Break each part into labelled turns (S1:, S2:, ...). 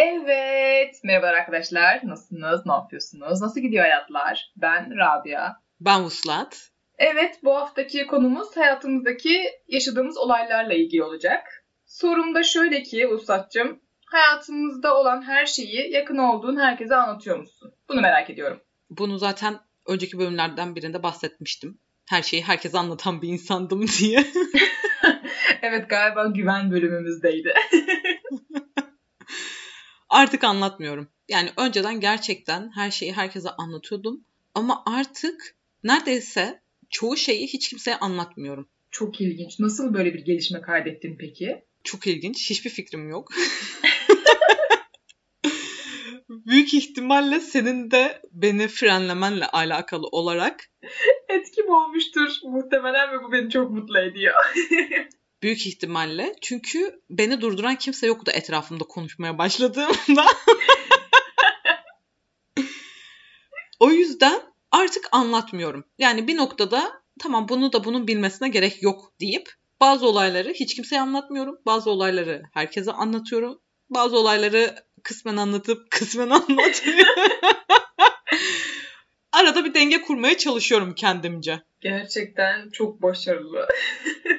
S1: Evet. Merhaba arkadaşlar. Nasılsınız? Ne yapıyorsunuz? Nasıl gidiyor hayatlar? Ben Rabia.
S2: Ben Vuslat.
S1: Evet, bu haftaki konumuz hayatımızdaki yaşadığımız olaylarla ilgili olacak. Sorum da şöyle ki Vuslat'cığım, hayatımızda olan her şeyi yakın olduğun herkese anlatıyor musun? Bunu merak ediyorum.
S2: Bunu zaten önceki bölümlerden birinde bahsetmiştim. Her şeyi herkese anlatan bir insandım diye.
S1: evet galiba güven bölümümüzdeydi.
S2: Artık anlatmıyorum. Yani önceden gerçekten her şeyi herkese anlatıyordum. Ama artık neredeyse çoğu şeyi hiç kimseye anlatmıyorum.
S1: Çok ilginç. Nasıl böyle bir gelişme kaydettin peki?
S2: Çok ilginç. Hiçbir fikrim yok. Büyük ihtimalle senin de beni frenlemenle alakalı olarak
S1: etkim olmuştur muhtemelen ve bu beni çok mutlu ediyor.
S2: Büyük ihtimalle. Çünkü beni durduran kimse yoktu etrafımda konuşmaya başladığımda. o yüzden artık anlatmıyorum. Yani bir noktada tamam bunu da bunun bilmesine gerek yok deyip bazı olayları hiç kimseye anlatmıyorum. Bazı olayları herkese anlatıyorum. Bazı olayları kısmen anlatıp kısmen anlatıyorum. Arada bir denge kurmaya çalışıyorum kendimce.
S1: Gerçekten çok başarılı.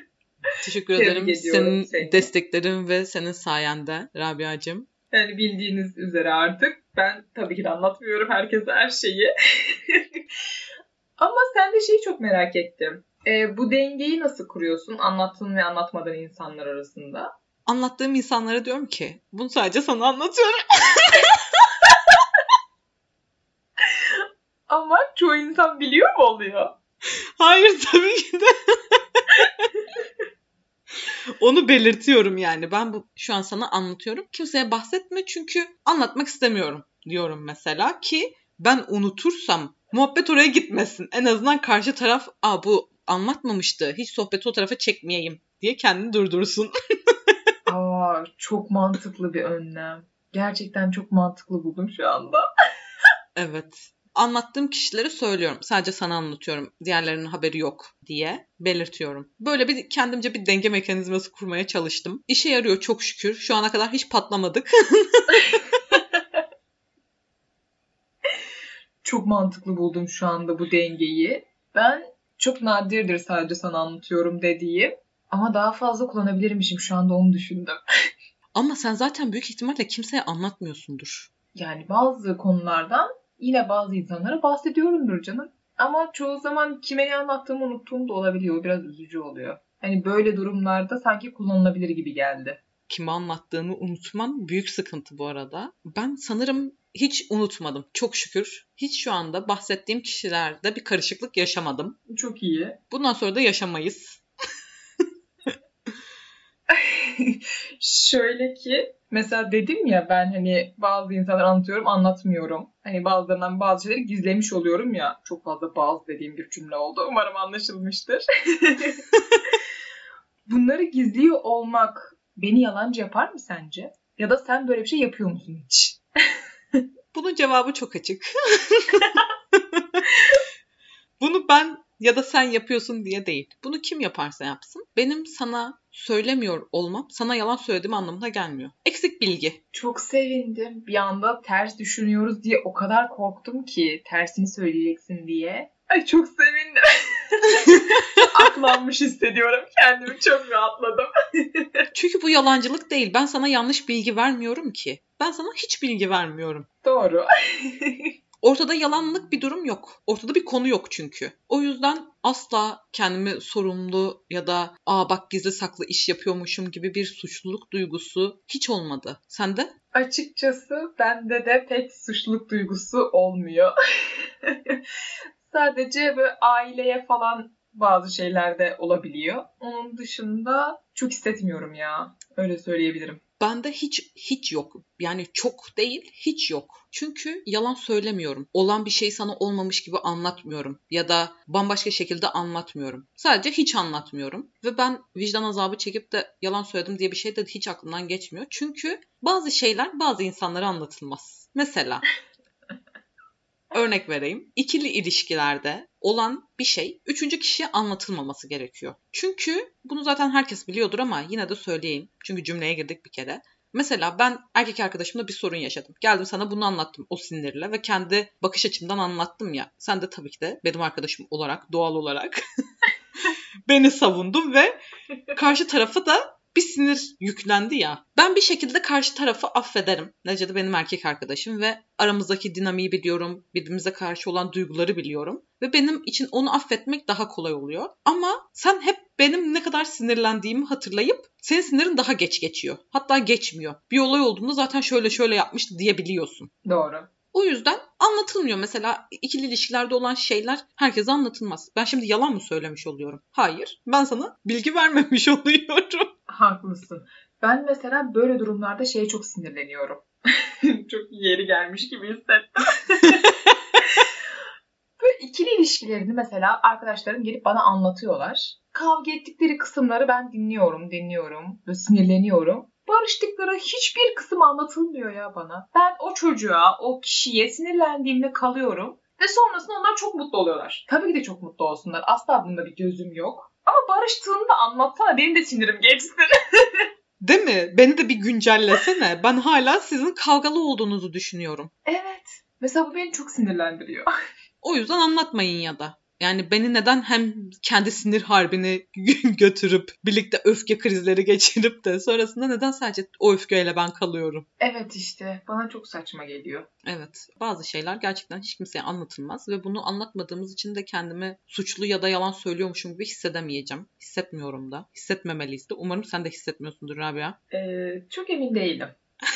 S2: Teşekkür ederim. Senin seni. desteklerin ve senin sayende Rabia'cığım.
S1: Yani bildiğiniz üzere artık ben tabii ki de anlatmıyorum herkese her şeyi. Ama sen de şeyi çok merak ettim. E, bu dengeyi nasıl kuruyorsun anlattığın ve anlatmadığın insanlar arasında?
S2: Anlattığım insanlara diyorum ki bunu sadece sana anlatıyorum.
S1: Ama çoğu insan biliyor mu oluyor?
S2: Hayır tabii ki de. Onu belirtiyorum yani. Ben bu şu an sana anlatıyorum. Kimseye bahsetme çünkü anlatmak istemiyorum diyorum mesela ki ben unutursam muhabbet oraya gitmesin. En azından karşı taraf aa bu anlatmamıştı. Hiç sohbeti o tarafa çekmeyeyim diye kendini durdursun.
S1: aa çok mantıklı bir önlem. Gerçekten çok mantıklı buldum şu anda.
S2: evet anlattığım kişileri söylüyorum. Sadece sana anlatıyorum. Diğerlerinin haberi yok diye belirtiyorum. Böyle bir kendimce bir denge mekanizması kurmaya çalıştım. İşe yarıyor çok şükür. Şu ana kadar hiç patlamadık.
S1: çok mantıklı buldum şu anda bu dengeyi. Ben çok nadirdir sadece sana anlatıyorum dediğim. Ama daha fazla kullanabilirmişim şu anda onu düşündüm.
S2: Ama sen zaten büyük ihtimalle kimseye anlatmıyorsundur.
S1: Yani bazı konulardan yine bazı insanlara bahsediyorumdur canım. Ama çoğu zaman kime ne anlattığımı unuttuğum da olabiliyor. Biraz üzücü oluyor. Hani böyle durumlarda sanki kullanılabilir gibi geldi.
S2: Kime anlattığımı unutmam büyük sıkıntı bu arada. Ben sanırım hiç unutmadım. Çok şükür. Hiç şu anda bahsettiğim kişilerde bir karışıklık yaşamadım.
S1: Çok iyi.
S2: Bundan sonra da yaşamayız.
S1: Şöyle ki mesela dedim ya ben hani bazı insanlar anlatıyorum anlatmıyorum. Hani bazılarından bazı şeyleri gizlemiş oluyorum ya. Çok fazla bazı dediğim bir cümle oldu. Umarım anlaşılmıştır. Bunları gizliyor olmak beni yalancı yapar mı sence? Ya da sen böyle bir şey yapıyor musun hiç?
S2: Bunun cevabı çok açık. Bunu ben ya da sen yapıyorsun diye değil. Bunu kim yaparsa yapsın. Benim sana söylemiyor olmam sana yalan söylediğim anlamına gelmiyor. Eksik bilgi.
S1: Çok sevindim. Bir anda ters düşünüyoruz diye o kadar korktum ki tersini söyleyeceksin diye. Ay çok sevindim. Aklanmış hissediyorum. Kendimi çok rahatladım.
S2: Çünkü bu yalancılık değil. Ben sana yanlış bilgi vermiyorum ki. Ben sana hiç bilgi vermiyorum.
S1: Doğru.
S2: Ortada yalanlık bir durum yok. Ortada bir konu yok çünkü. O yüzden asla kendimi sorumlu ya da aa bak gizli saklı iş yapıyormuşum gibi bir suçluluk duygusu hiç olmadı. Sende?
S1: Açıkçası bende de pek suçluluk duygusu olmuyor. Sadece böyle aileye falan bazı şeylerde olabiliyor. Onun dışında çok hissetmiyorum ya. Öyle söyleyebilirim.
S2: Bende hiç hiç yok. Yani çok değil, hiç yok. Çünkü yalan söylemiyorum. Olan bir şey sana olmamış gibi anlatmıyorum ya da bambaşka şekilde anlatmıyorum. Sadece hiç anlatmıyorum ve ben vicdan azabı çekip de yalan söyledim diye bir şey de hiç aklımdan geçmiyor. Çünkü bazı şeyler bazı insanlara anlatılmaz. Mesela Örnek vereyim. İkili ilişkilerde olan bir şey üçüncü kişiye anlatılmaması gerekiyor. Çünkü bunu zaten herkes biliyordur ama yine de söyleyeyim. Çünkü cümleye girdik bir kere. Mesela ben erkek arkadaşımla bir sorun yaşadım. Geldim sana bunu anlattım o sinirle ve kendi bakış açımdan anlattım ya. Sen de tabii ki de benim arkadaşım olarak, doğal olarak beni savundun ve karşı tarafı da bir sinir yüklendi ya. Ben bir şekilde karşı tarafı affederim. Necede benim erkek arkadaşım ve aramızdaki dinamiği biliyorum. Birbirimize karşı olan duyguları biliyorum. Ve benim için onu affetmek daha kolay oluyor. Ama sen hep benim ne kadar sinirlendiğimi hatırlayıp senin sinirin daha geç geçiyor. Hatta geçmiyor. Bir olay olduğunda zaten şöyle şöyle yapmıştı diyebiliyorsun.
S1: Doğru.
S2: O yüzden anlatılmıyor. Mesela ikili ilişkilerde olan şeyler herkese anlatılmaz. Ben şimdi yalan mı söylemiş oluyorum? Hayır. Ben sana bilgi vermemiş oluyorum.
S1: Haklısın. Ben mesela böyle durumlarda şeye çok sinirleniyorum. çok yeri gelmiş gibi hissettim. böyle ikili ilişkilerini mesela arkadaşlarım gelip bana anlatıyorlar. Kavga ettikleri kısımları ben dinliyorum, dinliyorum. Böyle sinirleniyorum. Barıştıkları hiçbir kısım anlatılmıyor ya bana. Ben o çocuğa, o kişiye sinirlendiğimde kalıyorum. Ve sonrasında onlar çok mutlu oluyorlar. Tabii ki de çok mutlu olsunlar. Asla bunda bir gözüm yok. Ama barıştığını da anlatsana benim de sinirim geçsin.
S2: Değil mi? Beni de bir güncellesene. Ben hala sizin kavgalı olduğunuzu düşünüyorum.
S1: Evet. Mesela bu beni çok sinirlendiriyor.
S2: O yüzden anlatmayın ya da. Yani beni neden hem kendi sinir harbini götürüp birlikte öfke krizleri geçirip de sonrasında neden sadece o öfkeyle ben kalıyorum?
S1: Evet işte bana çok saçma geliyor.
S2: Evet bazı şeyler gerçekten hiç kimseye anlatılmaz ve bunu anlatmadığımız için de kendimi suçlu ya da yalan söylüyormuşum gibi hissedemeyeceğim. Hissetmiyorum da. Hissetmemeliyiz de. Umarım sen de hissetmiyorsundur Rabia.
S1: Ee, çok emin değilim.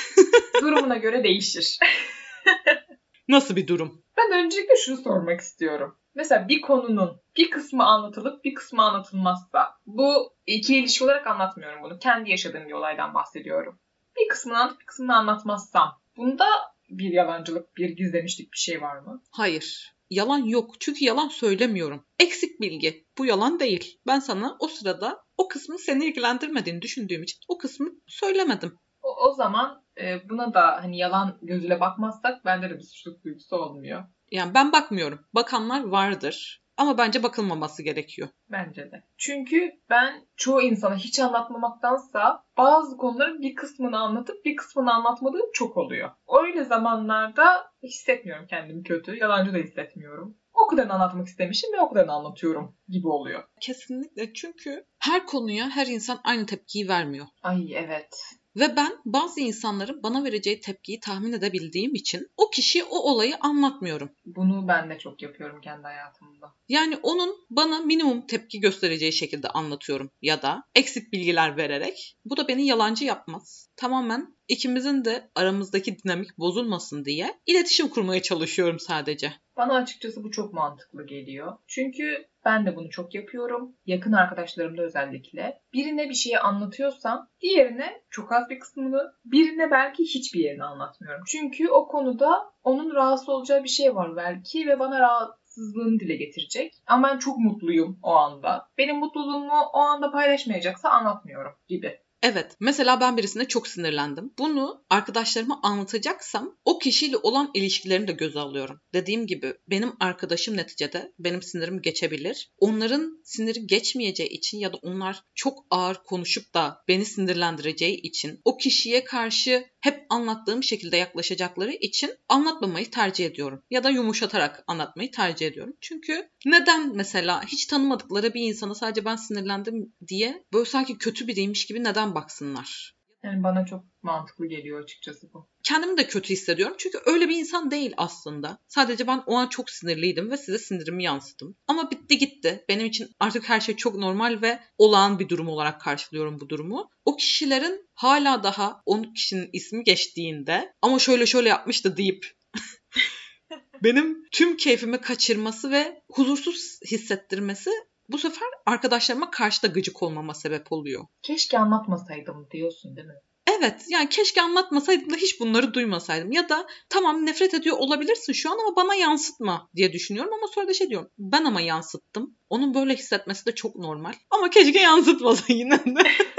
S1: Durumuna göre değişir.
S2: Nasıl bir durum?
S1: Ben öncelikle şunu sormak istiyorum. Mesela bir konunun bir kısmı anlatılıp bir kısmı anlatılmazsa bu ikili ilişki olarak anlatmıyorum bunu. Kendi yaşadığım bir olaydan bahsediyorum. Bir kısmını anlatıp bir kısmını anlatmazsam bunda bir yalancılık, bir gizlemişlik bir şey var mı?
S2: Hayır. Yalan yok. Çünkü yalan söylemiyorum. Eksik bilgi. Bu yalan değil. Ben sana o sırada o kısmı seni ilgilendirmediğini düşündüğüm için o kısmı söylemedim.
S1: O, o zaman e, buna da hani yalan gözüyle bakmazsak bende de bir suçluluk duygusu olmuyor.
S2: Yani ben bakmıyorum. Bakanlar vardır. Ama bence bakılmaması gerekiyor.
S1: Bence de. Çünkü ben çoğu insana hiç anlatmamaktansa bazı konuların bir kısmını anlatıp bir kısmını anlatmadığım çok oluyor. Öyle zamanlarda hissetmiyorum kendimi kötü. Yalancı da hissetmiyorum. O kadarını anlatmak istemişim ve o kadarını anlatıyorum gibi oluyor.
S2: Kesinlikle çünkü her konuya her insan aynı tepkiyi vermiyor.
S1: Ay evet.
S2: Ve ben bazı insanların bana vereceği tepkiyi tahmin edebildiğim için o kişiye o olayı anlatmıyorum.
S1: Bunu ben de çok yapıyorum kendi hayatımda.
S2: Yani onun bana minimum tepki göstereceği şekilde anlatıyorum ya da eksik bilgiler vererek. Bu da beni yalancı yapmaz. Tamamen ikimizin de aramızdaki dinamik bozulmasın diye iletişim kurmaya çalışıyorum sadece.
S1: Bana açıkçası bu çok mantıklı geliyor. Çünkü ben de bunu çok yapıyorum. Yakın arkadaşlarımda özellikle. Birine bir şeyi anlatıyorsam diğerine çok az bir kısmını, birine belki hiçbir yerini anlatmıyorum. Çünkü o konuda onun rahatsız olacağı bir şey var belki ve bana rahatsızlığını dile getirecek. Ama ben çok mutluyum o anda. Benim mutluluğumu o anda paylaşmayacaksa anlatmıyorum gibi.
S2: Evet, mesela ben birisine çok sinirlendim. Bunu arkadaşlarıma anlatacaksam o kişiyle olan ilişkilerimi de göze alıyorum. Dediğim gibi benim arkadaşım neticede benim sinirim geçebilir. Onların siniri geçmeyeceği için ya da onlar çok ağır konuşup da beni sinirlendireceği için o kişiye karşı hep anlattığım şekilde yaklaşacakları için anlatmamayı tercih ediyorum. Ya da yumuşatarak anlatmayı tercih ediyorum. Çünkü neden mesela hiç tanımadıkları bir insana sadece ben sinirlendim diye böyle sanki kötü biriymiş gibi neden baksınlar?
S1: Yani bana çok mantıklı geliyor açıkçası bu.
S2: Kendimi de kötü hissediyorum çünkü öyle bir insan değil aslında. Sadece ben o an çok sinirliydim ve size sinirimi yansıttım. Ama bitti gitti. Benim için artık her şey çok normal ve olağan bir durum olarak karşılıyorum bu durumu. O kişilerin hala daha o kişinin ismi geçtiğinde ama şöyle şöyle yapmıştı deyip benim tüm keyfimi kaçırması ve huzursuz hissettirmesi bu sefer arkadaşlarıma karşı da gıcık olmama sebep oluyor.
S1: Keşke anlatmasaydım diyorsun değil mi?
S2: Evet yani keşke anlatmasaydım da hiç bunları duymasaydım. Ya da tamam nefret ediyor olabilirsin şu an ama bana yansıtma diye düşünüyorum. Ama sonra da şey diyorum ben ama yansıttım. Onun böyle hissetmesi de çok normal. Ama keşke yansıtmasa yine de.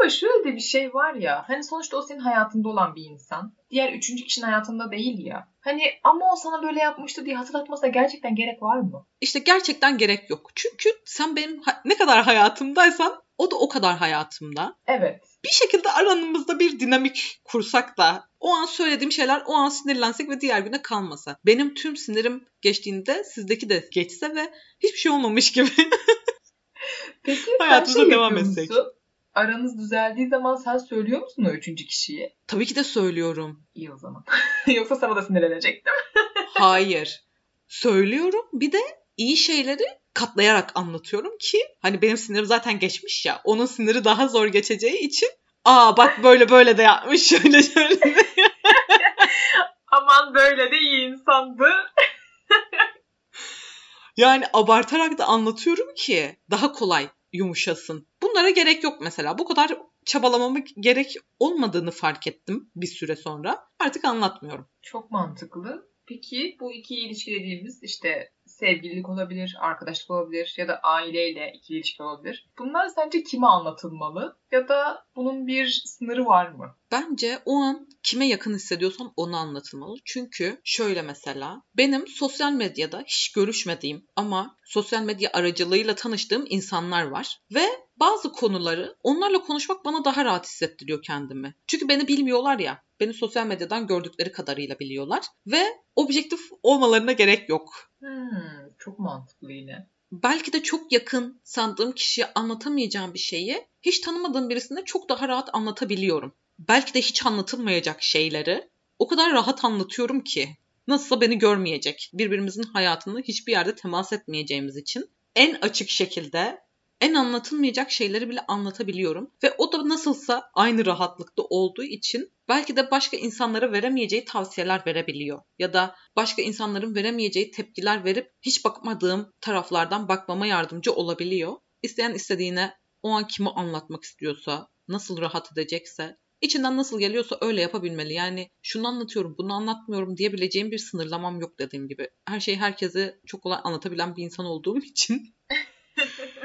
S1: Ama şöyle de bir şey var ya. Hani sonuçta o senin hayatında olan bir insan. Diğer üçüncü kişinin hayatında değil ya. Hani ama o sana böyle yapmıştı diye hatırlatmasına gerçekten gerek var mı?
S2: İşte gerçekten gerek yok. Çünkü sen benim ne kadar hayatımdaysan O da o kadar hayatımda.
S1: Evet.
S2: Bir şekilde aramızda bir dinamik kursak da o an söylediğim şeyler o an sinirlensek ve diğer güne kalmasa. Benim tüm sinirim geçtiğinde sizdeki de geçse ve hiçbir şey olmamış gibi.
S1: Peki sen şey
S2: devam etsek.
S1: musun? Aranız düzeldiği zaman sen söylüyor musun o üçüncü kişiye?
S2: Tabii ki de söylüyorum.
S1: İyi o zaman. Yoksa sana da sinirlenecektim.
S2: Hayır. Söylüyorum. Bir de iyi şeyleri katlayarak anlatıyorum ki hani benim sinirim zaten geçmiş ya. Onun siniri daha zor geçeceği için aa bak böyle böyle de yapmış şöyle şöyle. de."
S1: Aman böyle de iyi insandı.
S2: yani abartarak da anlatıyorum ki daha kolay yumuşasın. Bunlara gerek yok mesela. Bu kadar çabalamama gerek olmadığını fark ettim bir süre sonra. Artık anlatmıyorum.
S1: Çok mantıklı. Peki bu iki ilişki dediğimiz işte sevgililik olabilir, arkadaşlık olabilir ya da aileyle ikili ilişki olabilir. Bunlar sence kime anlatılmalı? Ya da bunun bir sınırı var mı?
S2: Bence o an kime yakın hissediyorsam onu anlatılmalı. Çünkü şöyle mesela benim sosyal medyada hiç görüşmediğim ama sosyal medya aracılığıyla tanıştığım insanlar var. Ve bazı konuları onlarla konuşmak bana daha rahat hissettiriyor kendimi. Çünkü beni bilmiyorlar ya. Beni sosyal medyadan gördükleri kadarıyla biliyorlar. Ve objektif olmalarına gerek yok.
S1: Hmm, çok mantıklı yine.
S2: belki de çok yakın sandığım kişiye anlatamayacağım bir şeyi hiç tanımadığım birisine çok daha rahat anlatabiliyorum. Belki de hiç anlatılmayacak şeyleri o kadar rahat anlatıyorum ki nasılsa beni görmeyecek. Birbirimizin hayatını hiçbir yerde temas etmeyeceğimiz için en açık şekilde en anlatılmayacak şeyleri bile anlatabiliyorum. Ve o da nasılsa aynı rahatlıkta olduğu için belki de başka insanlara veremeyeceği tavsiyeler verebiliyor. Ya da başka insanların veremeyeceği tepkiler verip hiç bakmadığım taraflardan bakmama yardımcı olabiliyor. İsteyen istediğine o an kimi anlatmak istiyorsa, nasıl rahat edecekse, içinden nasıl geliyorsa öyle yapabilmeli. Yani şunu anlatıyorum, bunu anlatmıyorum diyebileceğim bir sınırlamam yok dediğim gibi. Her şeyi herkese çok kolay anlatabilen bir insan olduğum için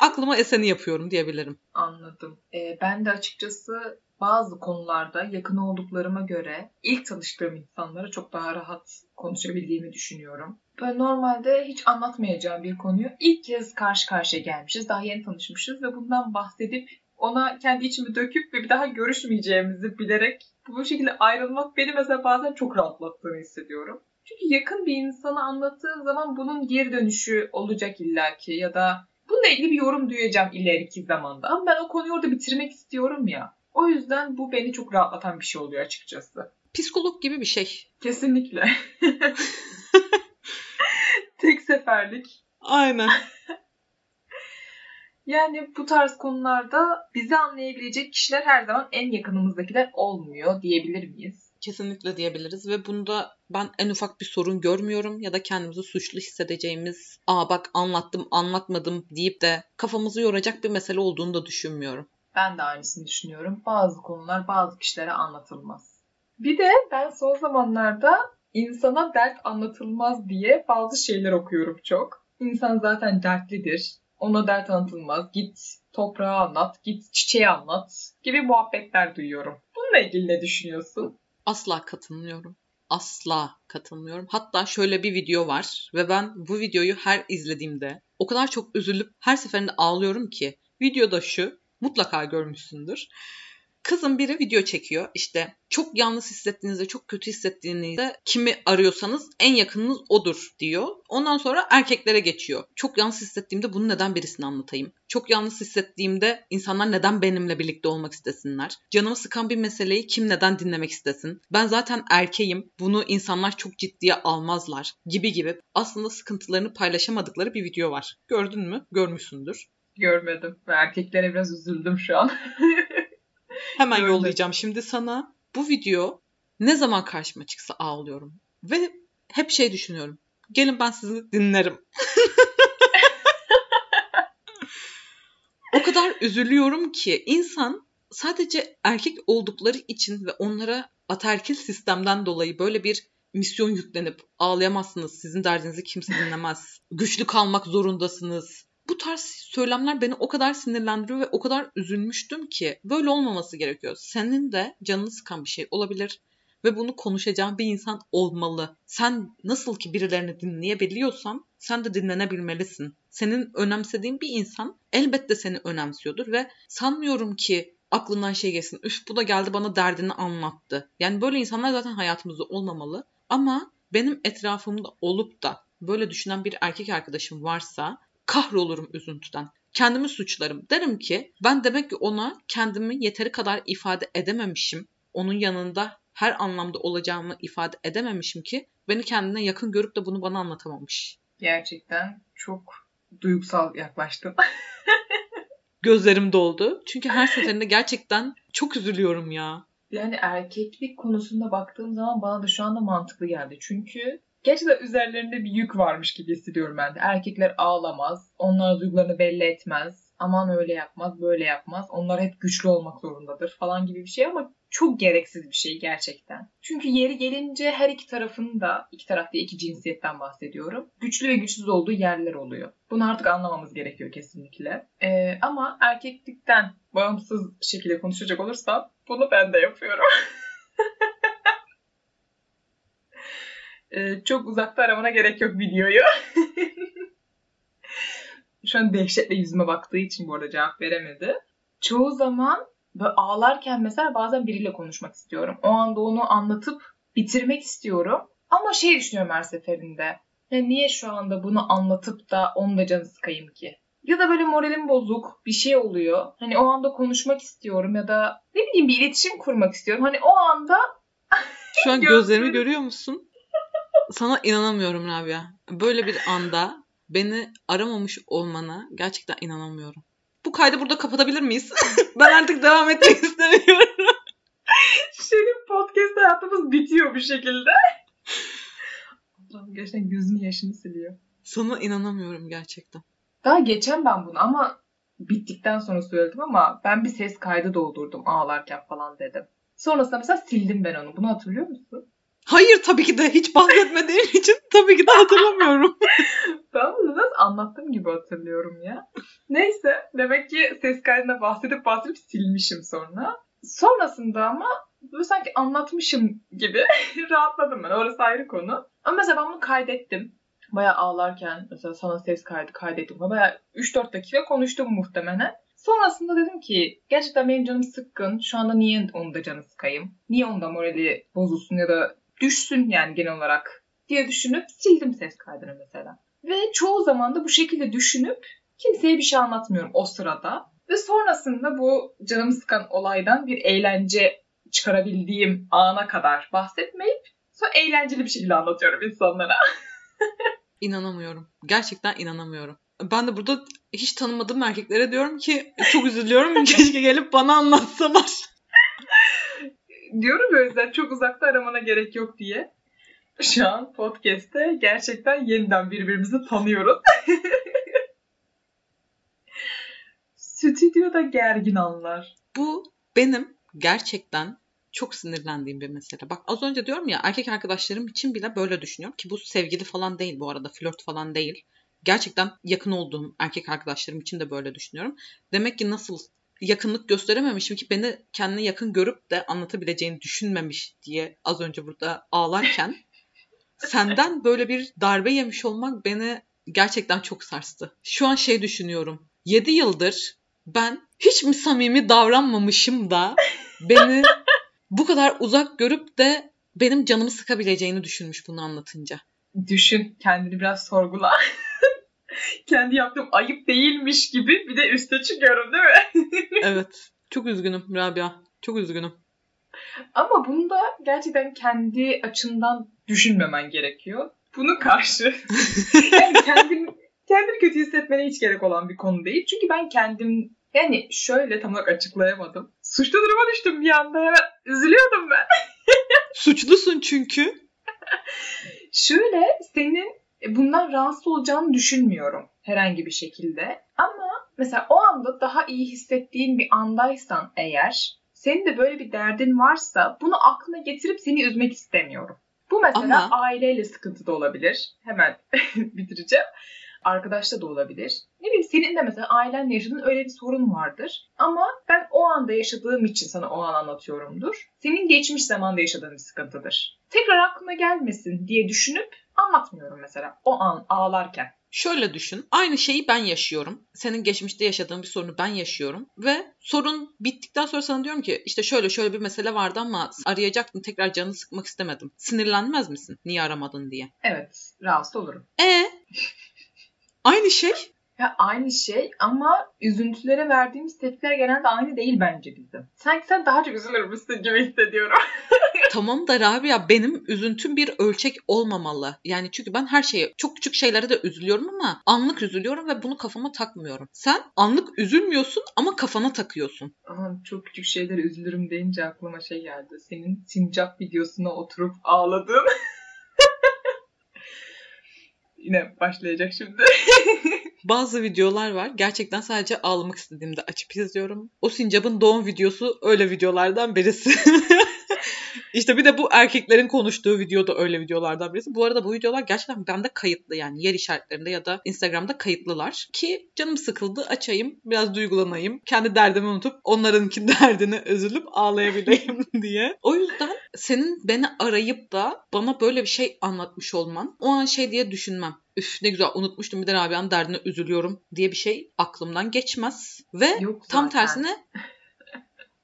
S2: aklıma eseni yapıyorum diyebilirim.
S1: Anladım. Ee, ben de açıkçası bazı konularda yakın olduklarıma göre ilk tanıştığım insanlara çok daha rahat konuşabildiğimi düşünüyorum. Ben normalde hiç anlatmayacağım bir konuyu ilk kez karşı karşıya gelmişiz. Daha yeni tanışmışız ve bundan bahsedip ona kendi içimi döküp ve bir daha görüşmeyeceğimizi bilerek bu şekilde ayrılmak beni mesela bazen çok rahatlattığını hissediyorum. Çünkü yakın bir insana anlattığın zaman bunun geri dönüşü olacak illaki ya da bununla ilgili bir yorum duyacağım ileriki zamanda. Ama ben o konuyu orada bitirmek istiyorum ya. O yüzden bu beni çok rahatlatan bir şey oluyor açıkçası.
S2: Psikolog gibi bir şey.
S1: Kesinlikle. Tek seferlik.
S2: Aynen.
S1: Yani bu tarz konularda bizi anlayabilecek kişiler her zaman en yakınımızdakiler olmuyor diyebilir miyiz?
S2: Kesinlikle diyebiliriz ve bunda ben en ufak bir sorun görmüyorum ya da kendimizi suçlu hissedeceğimiz aa bak anlattım anlatmadım deyip de kafamızı yoracak bir mesele olduğunu da düşünmüyorum.
S1: Ben de aynısını düşünüyorum. Bazı konular bazı kişilere anlatılmaz. Bir de ben son zamanlarda insana dert anlatılmaz diye bazı şeyler okuyorum çok. İnsan zaten dertlidir. Ona dert anlatılmaz. Git toprağa anlat, git çiçeğe anlat gibi muhabbetler duyuyorum. Bununla ilgili ne düşünüyorsun?
S2: Asla katılmıyorum. Asla katılmıyorum. Hatta şöyle bir video var ve ben bu videoyu her izlediğimde o kadar çok üzülüp her seferinde ağlıyorum ki videoda şu mutlaka görmüşsündür. Kızın biri video çekiyor. İşte çok yalnız hissettiğinizde, çok kötü hissettiğinizde kimi arıyorsanız en yakınınız odur diyor. Ondan sonra erkeklere geçiyor. Çok yalnız hissettiğimde bunu neden birisine anlatayım? Çok yalnız hissettiğimde insanlar neden benimle birlikte olmak istesinler? Canımı sıkan bir meseleyi kim neden dinlemek istesin? Ben zaten erkeğim. Bunu insanlar çok ciddiye almazlar gibi gibi. Aslında sıkıntılarını paylaşamadıkları bir video var. Gördün mü? Görmüşsündür.
S1: Görmedim erkeklere biraz üzüldüm şu an.
S2: Hemen
S1: Görmedim.
S2: yollayacağım şimdi sana. Bu video ne zaman karşıma çıksa ağlıyorum. Ve hep şey düşünüyorum. Gelin ben sizi dinlerim. o kadar üzülüyorum ki insan sadece erkek oldukları için ve onlara ataerkil sistemden dolayı böyle bir misyon yüklenip ağlayamazsınız. Sizin derdinizi kimse dinlemez. Güçlü kalmak zorundasınız. Bu tarz söylemler beni o kadar sinirlendiriyor ve o kadar üzülmüştüm ki böyle olmaması gerekiyor. Senin de canını sıkan bir şey olabilir. ve bunu konuşacağın bir insan olmalı. Sen nasıl ki birilerini dinleyebiliyorsan sen de dinlenebilmelisin. Senin önemsediğin bir insan elbette seni önemsiyordur ve sanmıyorum ki aklından şey geçsin. Üf bu da geldi bana derdini anlattı. Yani böyle insanlar zaten hayatımızda olmamalı. Ama benim etrafımda olup da böyle düşünen bir erkek arkadaşım varsa kahrolurum üzüntüden. Kendimi suçlarım. Derim ki ben demek ki ona kendimi yeteri kadar ifade edememişim. Onun yanında her anlamda olacağımı ifade edememişim ki beni kendine yakın görüp de bunu bana anlatamamış.
S1: Gerçekten çok duygusal yaklaştın.
S2: Gözlerim doldu. Çünkü her seferinde gerçekten çok üzülüyorum ya.
S1: Yani erkeklik konusunda baktığım zaman bana da şu anda mantıklı geldi. Çünkü gerçekten üzerlerinde bir yük varmış gibi hissediyorum ben de. Erkekler ağlamaz, onlar duygularını belli etmez. Aman öyle yapmaz, böyle yapmaz. Onlar hep güçlü olmak zorundadır falan gibi bir şey ama çok gereksiz bir şey gerçekten. Çünkü yeri gelince her iki tarafın da, iki tarafta iki cinsiyetten bahsediyorum. Güçlü ve güçsüz olduğu yerler oluyor. Bunu artık anlamamız gerekiyor kesinlikle. Ee, ama erkeklikten bağımsız şekilde konuşacak olursam bunu ben de yapıyorum. ee, çok uzakta aramana gerek yok videoyu. Şu an dehşetle yüzüme baktığı için bu arada cevap veremedi. Çoğu zaman böyle ağlarken mesela bazen biriyle konuşmak istiyorum. O anda onu anlatıp bitirmek istiyorum. Ama şey düşünüyorum her seferinde. Ya niye şu anda bunu anlatıp da onun da canı sıkayım ki? Ya da böyle moralim bozuk, bir şey oluyor. Hani o anda konuşmak istiyorum ya da ne bileyim bir iletişim kurmak istiyorum. Hani o anda
S2: Şu an gözlerimi görüyor musun? Sana inanamıyorum Rabia. Böyle bir anda beni aramamış olmana gerçekten inanamıyorum. Bu kaydı burada kapatabilir miyiz? ben artık devam etmek istemiyorum.
S1: Senin podcast hayatımız bitiyor bir şekilde. Allah'ım gerçekten gözünün yaşını siliyor.
S2: Sana inanamıyorum gerçekten.
S1: Daha geçen ben bunu ama bittikten sonra söyledim ama ben bir ses kaydı doldurdum ağlarken falan dedim. Sonrasında mesela sildim ben onu. Bunu hatırlıyor musun?
S2: Hayır tabii ki de hiç bahsetmediğim için tabii ki de hatırlamıyorum.
S1: ben bunu nasıl anlattığım gibi hatırlıyorum ya. Neyse demek ki ses kaydına bahsedip bahsedip silmişim sonra. Sonrasında ama böyle sanki anlatmışım gibi rahatladım ben. Orası ayrı konu. Ama mesela ben bunu kaydettim. Bayağı ağlarken mesela sana ses kaydı kaydettim. Bayağı 3-4 dakika konuştum muhtemelen. Sonrasında dedim ki gerçekten benim canım sıkkın. Şu anda niye onun da canı sıkayım? Niye onda morali bozulsun ya da düşsün yani genel olarak diye düşünüp sildim ses kaydını mesela. Ve çoğu zaman da bu şekilde düşünüp kimseye bir şey anlatmıyorum o sırada. Ve sonrasında bu canımı sıkan olaydan bir eğlence çıkarabildiğim ana kadar bahsetmeyip sonra eğlenceli bir şekilde anlatıyorum insanlara.
S2: İnanamıyorum. Gerçekten inanamıyorum. Ben de burada hiç tanımadığım erkeklere diyorum ki çok üzülüyorum. Keşke gelip bana anlatsalar.
S1: Diyorum ya yüzden çok uzakta aramana gerek yok diye. Şu an podcast'te gerçekten yeniden birbirimizi tanıyoruz. Stüdyoda gergin anlar.
S2: Bu benim gerçekten çok sinirlendiğim bir mesele. Bak az önce diyorum ya erkek arkadaşlarım için bile böyle düşünüyorum ki bu sevgili falan değil bu arada flört falan değil. Gerçekten yakın olduğum erkek arkadaşlarım için de böyle düşünüyorum. Demek ki nasıl yakınlık gösterememişim ki beni kendine yakın görüp de anlatabileceğini düşünmemiş diye az önce burada ağlarken senden böyle bir darbe yemiş olmak beni gerçekten çok sarstı. Şu an şey düşünüyorum. 7 yıldır ben hiç mi samimi davranmamışım da beni bu kadar uzak görüp de benim canımı sıkabileceğini düşünmüş bunu anlatınca.
S1: Düşün, kendini biraz sorgula. Kendi yaptığım ayıp değilmiş gibi bir de üste çıkıyorum değil mi?
S2: evet. Çok üzgünüm Rabia. Çok üzgünüm.
S1: Ama bunu da gerçekten kendi açından düşünmemen gerekiyor. Bunu karşı yani kendini, kendini kötü hissetmene hiç gerek olan bir konu değil. Çünkü ben kendim yani şöyle tam olarak açıklayamadım. Suçlu duruma düştüm bir anda. Üzülüyordum ben.
S2: Suçlusun çünkü.
S1: şöyle senin bundan rahatsız olacağını düşünmüyorum herhangi bir şekilde. Ama mesela o anda daha iyi hissettiğin bir andaysan eğer senin de böyle bir derdin varsa bunu aklına getirip seni üzmek istemiyorum. Bu mesela Ama... aileyle sıkıntı da olabilir. Hemen bitireceğim. Arkadaşta da olabilir. Ne bileyim senin de mesela ailenle yaşadığın öyle bir sorun vardır. Ama ben o anda yaşadığım için sana o an anlatıyorumdur. Senin geçmiş zamanda yaşadığın bir sıkıntıdır. Tekrar aklına gelmesin diye düşünüp anlatmıyorum mesela o an ağlarken.
S2: Şöyle düşün. Aynı şeyi ben yaşıyorum. Senin geçmişte yaşadığın bir sorunu ben yaşıyorum. Ve sorun bittikten sonra sana diyorum ki işte şöyle şöyle bir mesele vardı ama arayacaktın tekrar canını sıkmak istemedim. Sinirlenmez misin? Niye aramadın diye.
S1: Evet rahatsız olurum.
S2: E Aynı şey.
S1: Ya aynı şey ama üzüntülere verdiğimiz tepkiler genelde aynı değil bence bizim. Sanki sen daha çok üzülürmüşsün gibi hissediyorum.
S2: tamam da Rabia benim üzüntüm bir ölçek olmamalı. Yani çünkü ben her şeye çok küçük şeylere de üzülüyorum ama anlık üzülüyorum ve bunu kafama takmıyorum. Sen anlık üzülmüyorsun ama kafana takıyorsun.
S1: Ama çok küçük şeylere üzülürüm deyince aklıma şey geldi. Senin sincap videosuna oturup ağladığın. Yine başlayacak şimdi.
S2: Bazı videolar var. Gerçekten sadece ağlamak istediğimde açıp izliyorum. O sincapın doğum videosu öyle videolardan birisi. İşte bir de bu erkeklerin konuştuğu video da öyle videolardan birisi. Bu arada bu videolar gerçekten bende kayıtlı yani yer işaretlerinde ya da Instagram'da kayıtlılar. Ki canım sıkıldı açayım biraz duygulanayım. Kendi derdimi unutup onlarınki derdine üzülüp ağlayabileyim diye. O yüzden senin beni arayıp da bana böyle bir şey anlatmış olman o an şey diye düşünmem üf ne güzel unutmuştum bir de Rabia'nın derdine üzülüyorum diye bir şey aklımdan geçmez. Ve Yok tam tersine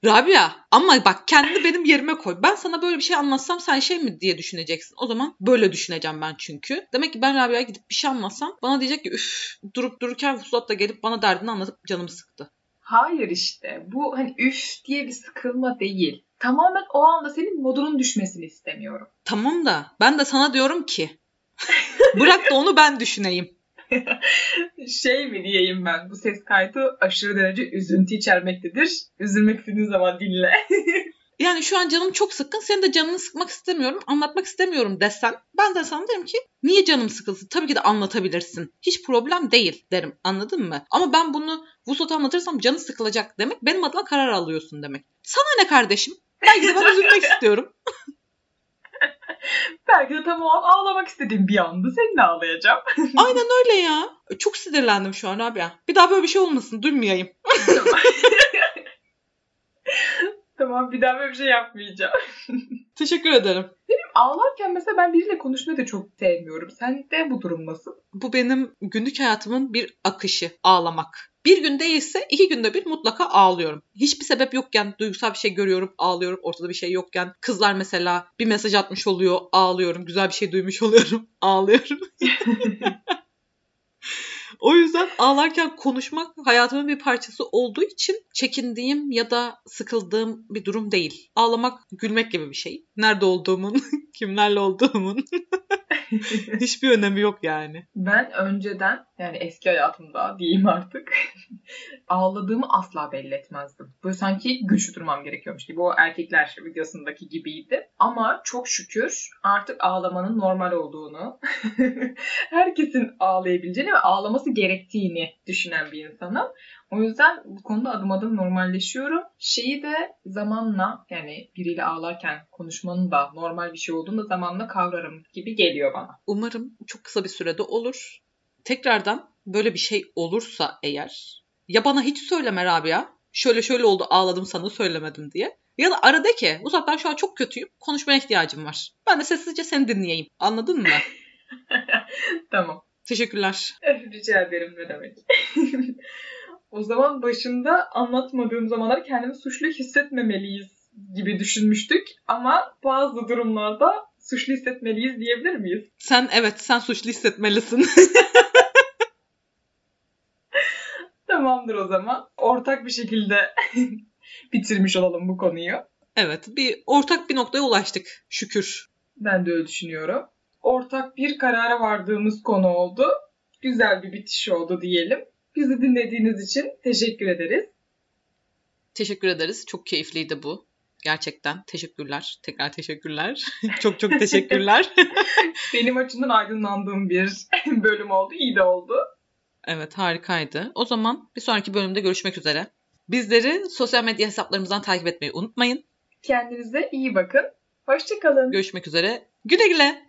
S2: Rabia ama bak kendini benim yerime koy. Ben sana böyle bir şey anlatsam sen şey mi diye düşüneceksin. O zaman böyle düşüneceğim ben çünkü. Demek ki ben Rabia'ya gidip bir şey anlatsam bana diyecek ki üf durup dururken Vuslat da gelip bana derdini anlatıp canımı sıktı.
S1: Hayır işte bu hani üf diye bir sıkılma değil. Tamamen o anda senin modunun düşmesini istemiyorum.
S2: Tamam da ben de sana diyorum ki bırak da onu ben düşüneyim.
S1: şey mi diyeyim ben bu ses kaydı aşırı derece üzüntü içermektedir. Üzülmek istediğin zaman dinle.
S2: yani şu an canım çok sıkkın. Senin de canını sıkmak istemiyorum, anlatmak istemiyorum desen. Ben de sana derim ki niye canım sıkılsın? Tabii ki de anlatabilirsin. Hiç problem değil derim. Anladın mı? Ama ben bunu Vuslat'a anlatırsam canı sıkılacak demek. Benim adıma karar alıyorsun demek. Sana ne kardeşim? Belki de ben üzülmek istiyorum.
S1: Belki de tam o an ağlamak istediğim bir andı. Seninle ağlayacağım.
S2: Aynen öyle ya. Çok sinirlendim şu an abi. Bir daha böyle bir şey olmasın. Duymayayım.
S1: tamam bir daha böyle bir şey yapmayacağım.
S2: Teşekkür ederim.
S1: Benim ağlarken mesela ben biriyle konuşmayı da çok sevmiyorum. Sen de bu durum nasıl?
S2: Bu benim günlük hayatımın bir akışı. Ağlamak. Bir gün değilse iki günde bir mutlaka ağlıyorum. Hiçbir sebep yokken duygusal bir şey görüyorum ağlıyorum. Ortada bir şey yokken kızlar mesela bir mesaj atmış oluyor ağlıyorum. Güzel bir şey duymuş oluyorum ağlıyorum. O yüzden ağlarken konuşmak hayatımın bir parçası olduğu için çekindiğim ya da sıkıldığım bir durum değil. Ağlamak gülmek gibi bir şey. Nerede olduğumun, kimlerle olduğumun hiçbir önemi yok yani.
S1: Ben önceden yani eski hayatımda diyeyim artık ağladığımı asla belli etmezdim. Böyle sanki güçlü durmam gerekiyormuş gibi o erkekler videosundaki gibiydi. Ama çok şükür artık ağlamanın normal olduğunu, herkesin ağlayabileceğini ve ağlaması gerektiğini düşünen bir insanım. O yüzden bu konuda adım adım normalleşiyorum. Şeyi de zamanla yani biriyle ağlarken konuşmanın da normal bir şey olduğunu da zamanla kavrarım gibi geliyor bana.
S2: Umarım çok kısa bir sürede olur. Tekrardan böyle bir şey olursa eğer ya bana hiç söyleme Rabia. Şöyle şöyle oldu ağladım sana söylemedim diye. Ya da ara de ki Uzat ben şu an çok kötüyüm. Konuşmaya ihtiyacım var. Ben de sessizce seni dinleyeyim. Anladın mı?
S1: tamam.
S2: Teşekkürler.
S1: Rica ederim ne demek. o zaman başında anlatmadığım zamanlar kendimi suçlu hissetmemeliyiz gibi düşünmüştük. Ama bazı durumlarda suçlu hissetmeliyiz diyebilir miyiz?
S2: Sen evet sen suçlu hissetmelisin.
S1: Tamamdır o zaman. Ortak bir şekilde bitirmiş olalım bu konuyu.
S2: Evet bir ortak bir noktaya ulaştık şükür.
S1: Ben de öyle düşünüyorum. Ortak bir karara vardığımız konu oldu. Güzel bir bitiş oldu diyelim. Bizi dinlediğiniz için teşekkür ederiz.
S2: Teşekkür ederiz. Çok keyifliydi bu. Gerçekten teşekkürler. Tekrar teşekkürler. çok çok teşekkürler.
S1: Benim açımdan aydınlandığım bir bölüm oldu. İyi de oldu.
S2: Evet harikaydı. O zaman bir sonraki bölümde görüşmek üzere. Bizleri sosyal medya hesaplarımızdan takip etmeyi unutmayın.
S1: Kendinize iyi bakın. Hoşçakalın.
S2: Görüşmek üzere. Güle güle.